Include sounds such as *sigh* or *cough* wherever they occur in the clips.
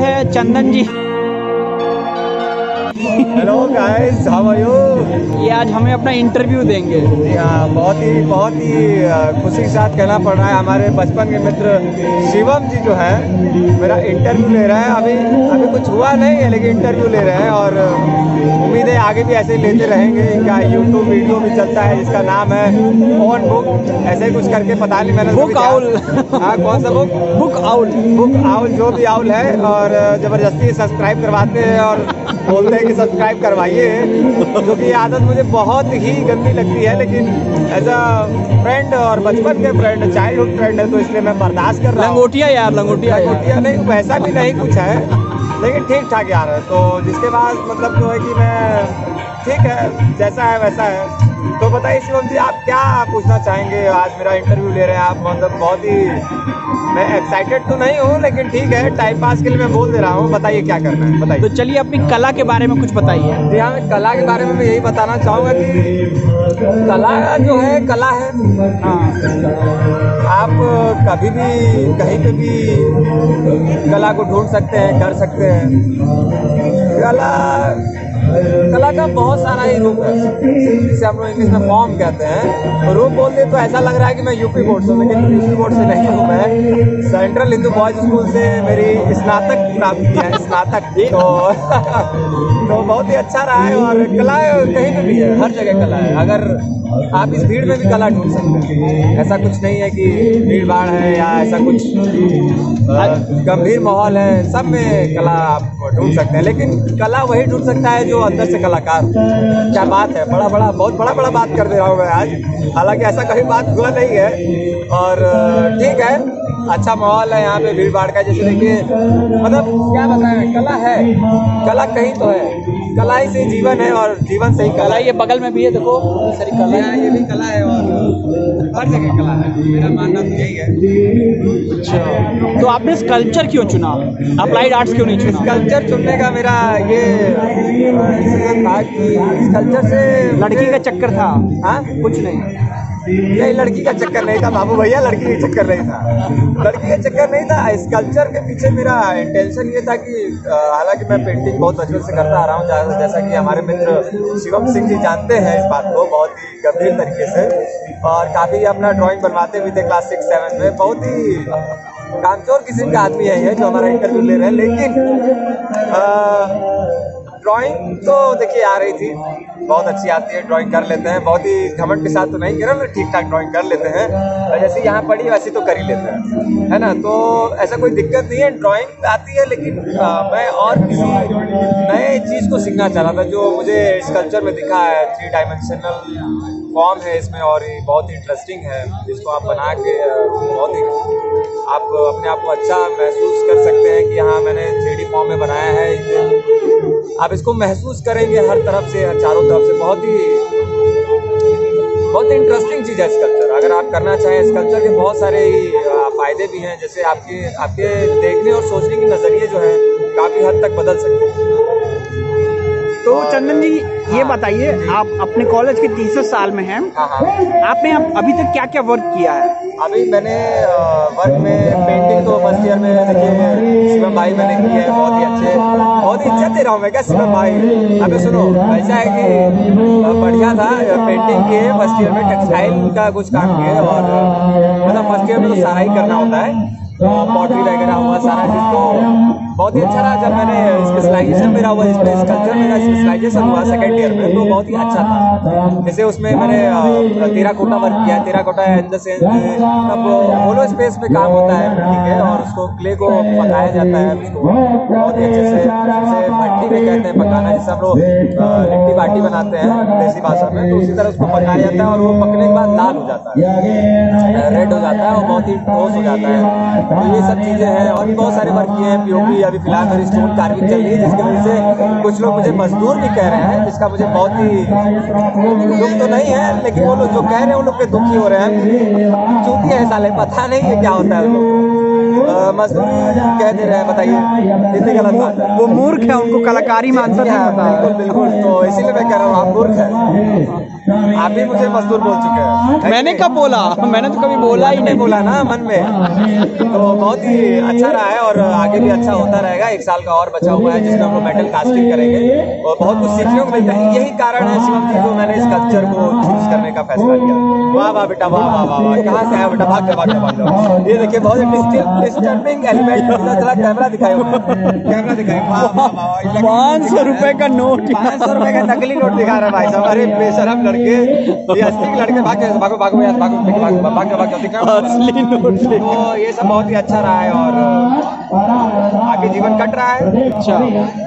हैं Chandan ji. Hello guys how are you ये आज हमें अपना इंटरव्यू देंगे। हाँ बहुत ही बहुत ही खुशी के साथ कहना पड़ रहा है हमारे बचपन के मित्र शिवम जी जो है मेरा इंटरव्यू ले रहे हैं। अभी अभी कुछ हुआ नहीं है लेकिन इंटरव्यू ले रहे हैं और उम्मीद है आगे भी ऐसे लेते रहेंगे। इनका यूट्यूब वीडियो भी चलता है जिसका नाम है ऑन बुक ऐसे कुछ करके पता नहीं मैंने बुक आउल। हाँ कौन सा book book owl book owl जो भी आउल है और ज़बरदस्ती सब्सक्राइब करवाते हैं और बोलते हैं कि सब्सक्राइब करवाइए। क्योंकि ये आदत मुझे बहुत ही गंदी लगती है लेकिन एज अ फ्रेंड और बचपन के फ्रेंड चाइल्डहुड फ्रेंड है तो इसलिए मैं बर्दाश्त कर रहा हूँ। लंगोटिया यार लंगोटिया। लंगोटिया नहीं वैसा भी नहीं कुछ है लेकिन ठीक ठाक यार है। तो जिसके बाद मतलब जो है कि मैं ठीक है जैसा है वैसा है। तो बताइए शिवम जी आप क्या पूछना चाहेंगे? आज मेरा इंटरव्यू ले रहे हैं आप मतलब बहुत ही मैं एक्साइटेड तो नहीं हूँ लेकिन ठीक है टाइम पास के लिए मैं बोल दे रहा हूँ। बताइए क्या करना है बताइए। तो चलिए अपनी कला के बारे में कुछ बताइए। जी हाँ कला के बारे में मैं यही बताना चाहूँगा कि कला जो है कला है। हाँ। आप कभी भी कहीं पे भी कला को ढूंढ सकते हैं कर सकते हैं। कला कला का बहुत सारा ही रूप है। जिसे हम लोग इंग्लिश में फॉर्म कहते हैं। रूप बोलते तो ऐसा लग रहा है कि मैं यूपी बोर्ड से लेकिन यूपी बोर्ड से नहीं हूँ मैं। सेंट्रल हिंदू बॉयज़ स्कूल से मेरी स्नातक प्राप्त किया है, स्नातक। तो *laughs* तो बहुत ही अच्छा रहा है और कला कहीं पर भी है, हर जगह कला है। अगर आप इस भीड़ में भी कला ढूंढ सकते हैं। ऐसा कुछ नहीं है कि भीड़ भाड़ है या ऐसा कुछ। गंभीर माहौल है, सब में कला आप ढूंढ सकते हैं। लेकिन कला वही ढूंढ सकता है जो अंदर से कलाकार। क्या बात है, बड़ा बड़ा, बहुत बड़ा बड़ा बात कर दे रहा हूँ मैं आज। हालाँकि ऐसा कभी बात हुआ नहीं है, और ठीक है अच्छा माहौल है यहाँ पे भीड़ भाड़ का। जैसे देखिए मतलब क्या बताएँ, कला है, कला कहीं तो है। कला ही से जीवन है और जीवन से ही। कला ये बगल में भी है देखो सारी कला है। ये भी कला है और हर जगह कला है। मेरा मानना तो यही है। अच्छा। तो आपने स्कल्पचर क्यों चुना? अप्लाइड आर्ट्स क्यों नहीं चुना? कल्चर चुनने का मेरा ये था कि कल्चर से लड़की का चक्कर था। हाँ? कुछ नहीं। नहीं लड़की का चक्कर नहीं था, बाबू भैया, लड़की का चक्कर नहीं था। लड़की का चक्कर नहीं था, इस कल्चर के पीछे मेरा इंटेंशन ये था कि हालाँकि मैं पेंटिंग बहुत बचपन से करता आ रहा हूँ जैसा कि हमारे मित्र शिवम सिंह जी जानते हैं इस बात को बहुत ही गंभीर तरीके से। और काफ़ी अपना ड्राइंग बनवाते भी थे क्लास सिक्स सेवन में। बहुत ही कामचोर किस्म का आदमी है जो हमारा इंटरव्यू ले रहे हैं। लेकिन ड्राइंग तो देखिए आ रही थी। बहुत अच्छी आती है ड्राइंग कर लेते हैं। बहुत ही घमंड के साथ तो नहीं करें ठीक ठाक ड्राइंग कर लेते हैं। जैसे यहाँ पढ़ी वैसे तो कर ही लेते हैं। है ना? तो ऐसा कोई दिक्कत नहीं है ड्राइंग आती है लेकिन आ, मैं और किसी नए चीज़ को सीखना चाह रहा था जो मुझे स्कल्पचर में दिखा है थ्री डायमेंशनल फॉर्म है इसमें और ये बहुत ही इंटरेस्टिंग है। जिसको आप बना के बहुत ही आप अपने आप को अच्छा महसूस कर सकते हैं कि हाँ मैंने थ्री फॉर्म में बनाया है इसे आप इसको महसूस करेंगे हर तरफ़ से हर चारों तरफ़ से। बहुत ही, बहुत इंटरेस्टिंग चीज़ है स्कल्पचर अगर आप करना चाहें स्कल्पचर के बहुत सारे फ़ायदे भी हैं, जैसे आपके आपके देखने और सोचने की नज़रिए जो है, काफ़ी हद तक बदल सकते हैं। तो चंदन जी ये बताइए आप अपने कॉलेज के तीसरे साल में हैं। हाँ हाँ। आपने अब अभी तक क्या क्या वर्क किया है? अभी मैंने वर्क में पेंटिंग तो फ़र्स्ट ईयर में देखिए शिवम भाई मैंने की है बहुत ही अच्छे बहुत ही इज़्ज़त दे रहा हूँ मैं क्या शिवम भाई। अभी सुनो ऐसा है कि बढ़िया था पेंटिंग किए फ़र्स्ट ईयर में टेक्सटाइल का कुछ काम किए और मतलब फ़र्स्ट ईयर में तो सारा ही करना होता है। पॉटरी वगैरह हुआ सारा चीज़ तो बहुत ही अच्छा रहा जब मैंने स्पेशलाइजेशन मेरा हुआ स्पेस कल्चर मेरा स्पेशलाइजेशन हुआ सेकेंड ईयर में तो बहुत ही अच्छा था। जैसे उसमें मैंने तेरा कोटा वर्क किया तेरा कोटा इन द सेंस अब होलो स्पेस में काम होता है? उसको क्ले को पकाया जाता है, उसको बहुत ही अच्छे से, जैसे भट्टी में कहते हैं पकाना, जैसे हम लोग लिट्टी बाटी बनाते हैं देसी भाषा में तो उसी तरह उसको पकाया जाता है और वो पकने के बाद लाल हो जाता है। रेड हो जाता है और बहुत ही ठोस हो जाता है। तो ये सब चीज़ें हैं और भी बहुत सारे वर्क हैं पीओपी अभी फ़िलहाल मेरी स्टोन कार्विंग चल रही है, जिसकी वजह से कुछ लोग मुझे मजदूर भी कह रहे हैं, जिसका मुझे बहुत ही दुख तो नहीं है, लेकिन वो लोग जो कह रहे हैं, उन लोग पे दुखी हो रहे हैं। चूती है साले, पता नहीं है क्या होता है को। मजदूरी कह दे रहे हैं बताइए। कितनी गलत बात वो मूर्ख है उनको कलाकारी मानता आंसर नहीं पता। बिल्कुल बिल्कुल तो इसीलिए मैं कह रहा हूँ आप मूर्ख हैं। आप भी मुझे मजदूर बोल चुके हैं। मैंने कब बोला? मैंने तो कभी बोला ही नहीं। बोला ना मन में। तो बहुत ही अच्छा रहा है और आगे भी अच्छा होता रहेगा। एक साल का और बचा हुआ है जिसमें हम लोग मेटल कास्टिंग करेंगे। और बहुत कुछ सीखने को मिलता है। यही कारण है शिवम जी को मैंने इस कल्चर को चूज़ करने का फैसला किया। वाह वाह बेटा वाह वाह वाह वाह। कहाँ से आया बेटा? भाग भाग भाग ये देखिए बहुत डिस्टर्बिंग एलिमेंट थोड़ा कैमरा दिखाए कैमरा वाह पाँच सौ रुपए का नोट पाँच सौ रुपए का नकली नोट दिखा रहा है भाई साहब। अरे बेशरम लड़के। ये असली लड़के भाग भागो भागो यार भागो भागो भागो भागो असली तो ये सब बहुत ही अच्छा रहा है और आगे जीवन कट रहा है। अच्छा।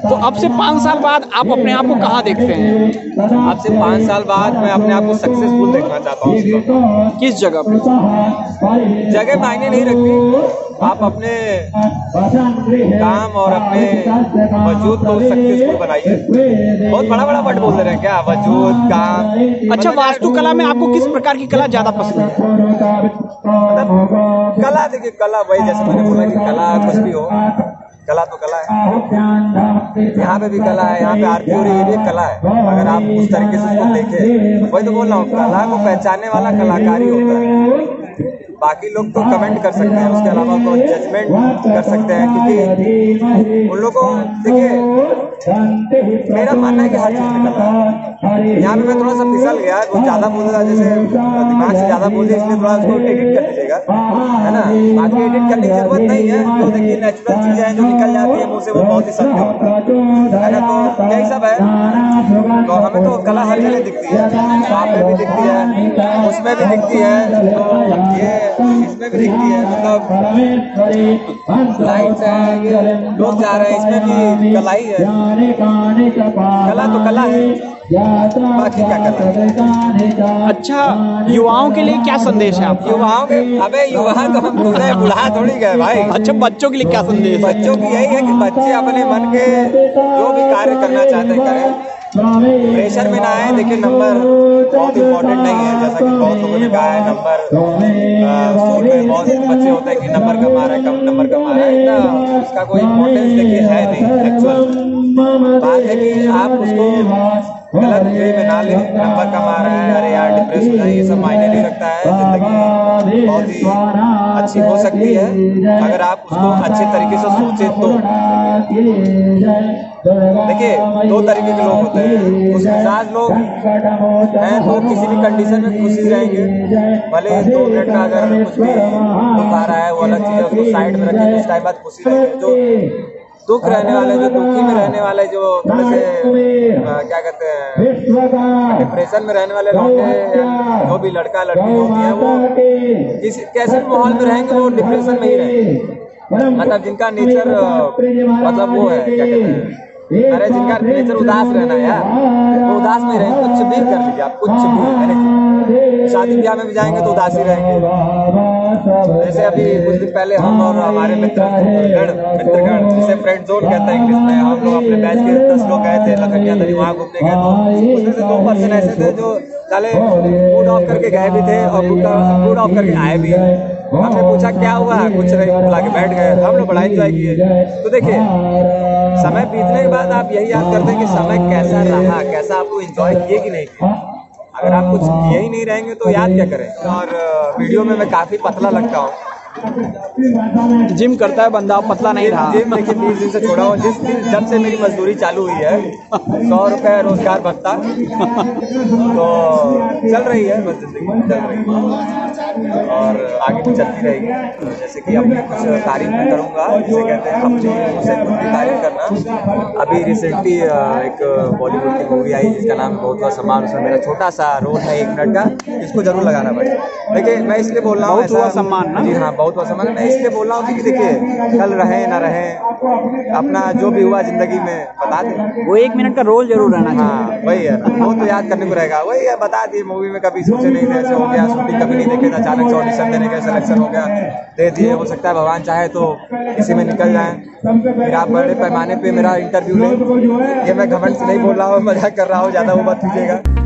तो अब से पाँच साल बाद आप अपने आप को कहाँ देखते हैं? अब से पाँच साल बाद मैं अपने आप को सक्सेसफुल देखना चाहता हूँ। किस जगह पे? जगह मायने नहीं रखती। आप अपने काम और अपने वजूद को सक्सेसफुल बनाइए। बहुत बड़ा बड़ा वर्ड बोल रहे हैं क्या? वजूद काम। अच्छा वास्तुकला में आपको किस प्रकार की कला ज़्यादा पसंद है? मतलब कला देखिए कला वही जैसे मैंने बोला कि कला कुछ भी हो। कला तो कला है। यहाँ पे भी कला है, यहाँ पे आरती हो रही है भी कला है। अगर आप उस तरीके से उसको देखें, वही तो बोल रहा हूँ, कला को पहचानने वाला कलाकारी होता है। बाकी लोग तो कमेंट कर सकते हैं, उसके अलावा तो जजमेंट कर सकते हैं, क्योंकि उन लोगों, देखिए, मेरा मानना है कि हर चीज़ में कला है। यहाँ पे मैं थोड़ा सा फिसल गया, कुछ ज़्यादा बोल रहा जैसे दिमाग से ज़्यादा बोल दिया इसलिए थोड़ा उसको एडिट कर दीजिएगा। है ना? बाकी एडिट करने की ज़रूरत नहीं है तो देखिए नेचुरल चीज़ें हैं जो निकल जाती है मुँह से वो बहुत ही सत्य होता है। ना? तो यही सब है। तो हमें तो कला हर जगह दिखती है आप में भी दिखती है। उसमें भी दिखती है। तो ये इसमें भी दिखती है मतलब लाइट्स है ये लोग जा रहे हैं इसमें भी कला ही है। कला तो कला है। बाकी क्या कला है? अच्छा युवाओं के लिए क्या संदेश है आपका? युवाओं के अबे युवा तो हम खुद बुढ़ा थोड़ी गए भाई। अच्छा बच्चों के लिए क्या संदेश बच्चों की यही है कि बच्चे अपने मन के जो भी कार्य करना चाहते हैं करें। प्रेशर में ना आए, देखिए नंबर बहुत इंपॉर्टेंट नहीं है, जैसा कि बहुत लोगों ने कहा है, नंबर स्कूल में बहुत से बच्चे होते हैं कि नंबर कम आ रहा है, कम, नंबर कम आ रहा है इतना उसका कोई इम्पोर्टेंस देखिए है नहीं एक्चुअल बात है कि आप उसको गलत वे में ना लें, नंबर कम आ रहा है, अरे यार डिप्रेस हो जाए ये सब मायने नहीं रखता है, ज़िंदगी बहुत ही अच्छी हो सकती है, अगर आप उसको अच्छे तरीके से सोचे तो। देखिए दो तरीके के लोग होते हैं। कुछ मिजाज लोग हैं तो किसी भी कंडीशन में खुशी रहेंगे। भले दो मिनट का अगर कुछ भी दुख रहा है वो अलग चीज़ है उसको साइड में रखें कुछ टाइम बाद खुशी रहेंगे। जो दुख रहने वाले जो दुखी में रहने वाले जो थोड़े से अ, क्या कहते हैं डिप्रेशन में रहने वाले लोग या जो भी लड़का लड़की होती है वो किसी कैसे माहौल में रहेंगे वो डिप्रेशन में ही रहेंगे। मतलब जिनका नेचर मतलब वो है क्या कहते हैं अरे जिनका नेचर उदास रहना है यार वो उदास में रहेंगे कुछ भी कर लीजिए आप कुछ भी मैंने शादी ब्याह में भी जाएँगे तो उदास ही रहेंगे। जैसे अभी कुछ दिन पहले हम और हमारे मित्र गण मित्रगण जिसे फ्रेंड जोन कहते हैं इंग्लिश में हम लोग अपने बैच के दस लोग गए थे लखनिया नदी वहाँ घूमने गए तो उसमें से दो पर्सन ऐसे थे जो साले मूड ऑफ़ करके गए भी थे और मूड ऑफ़ करके आए भी हमने पूछा क्या हुआ? कुछ नहीं बुला के बैठ गए। हम लोग बड़ा एंजॉय किए। तो देखिए, समय बीतने के बाद आप यही याद करते हैं कि समय कैसा रहा, कैसा आपको इंजॉय किए कि नहीं किए। अगर आप कुछ किए ही नहीं रहेंगे तो याद क्या करें? और वीडियो में मैं काफ़ी पतला लगता हूँ। जिम करता है बंदा पतला नहीं रहा। जिम देखिए बीस दिन से छोड़ा हूँ। जिस दिन, जब से मेरी मजदूरी चालू हुई है, सौ रुपए रोज़गार भत्ता तो चल रही है, बस ज़िंदगी चल रही है। और आगे भी चलती रहेगी। जैसे कि अपनी कुछ तारीफ़ मैं करूँगा। जिसे कहते हैं अपनी मुझसे खुद की तारीफ़ करना। अभी रिसेंटली एक बॉलीवुड की मूवी आई जिसका नाम बहुत बहुत सम्मान उसमें मेरा छोटा सा रोल है एक मिनट का इसको ज़रूर लगाना भाई देखिए मैं इसलिए बोल रहा हूँ बहुत सम्मान ना? जी हाँ बहुत बहुत सम्मान। मैं इसलिए बोल रहा हूँ कि देखिए कल रहे ना रहे अपना जो भी हुआ ज़िंदगी में बता दें। वो एक मिनट का रोल ज़रूर रहना हाँ वही है। वो तो याद करने को रहेगा। वही है बता दिए मूवी में कभी सोचे नहीं थे ऐसे हो गया शूटिंग कभी नहीं देखे थे। अचानक से ऑडिशन देने का सिलेक्शन हो गया। दे दिए हो सकता है भगवान चाहे तो इसी में निकल जाए। मेरा आप बड़े पैमाने पे मेरा इंटरव्यू है ये मैं घमंड से नहीं बोल रहा हूँ मज़ाक कर रहा हूँ ज़्यादा वो मत कीजिएगा।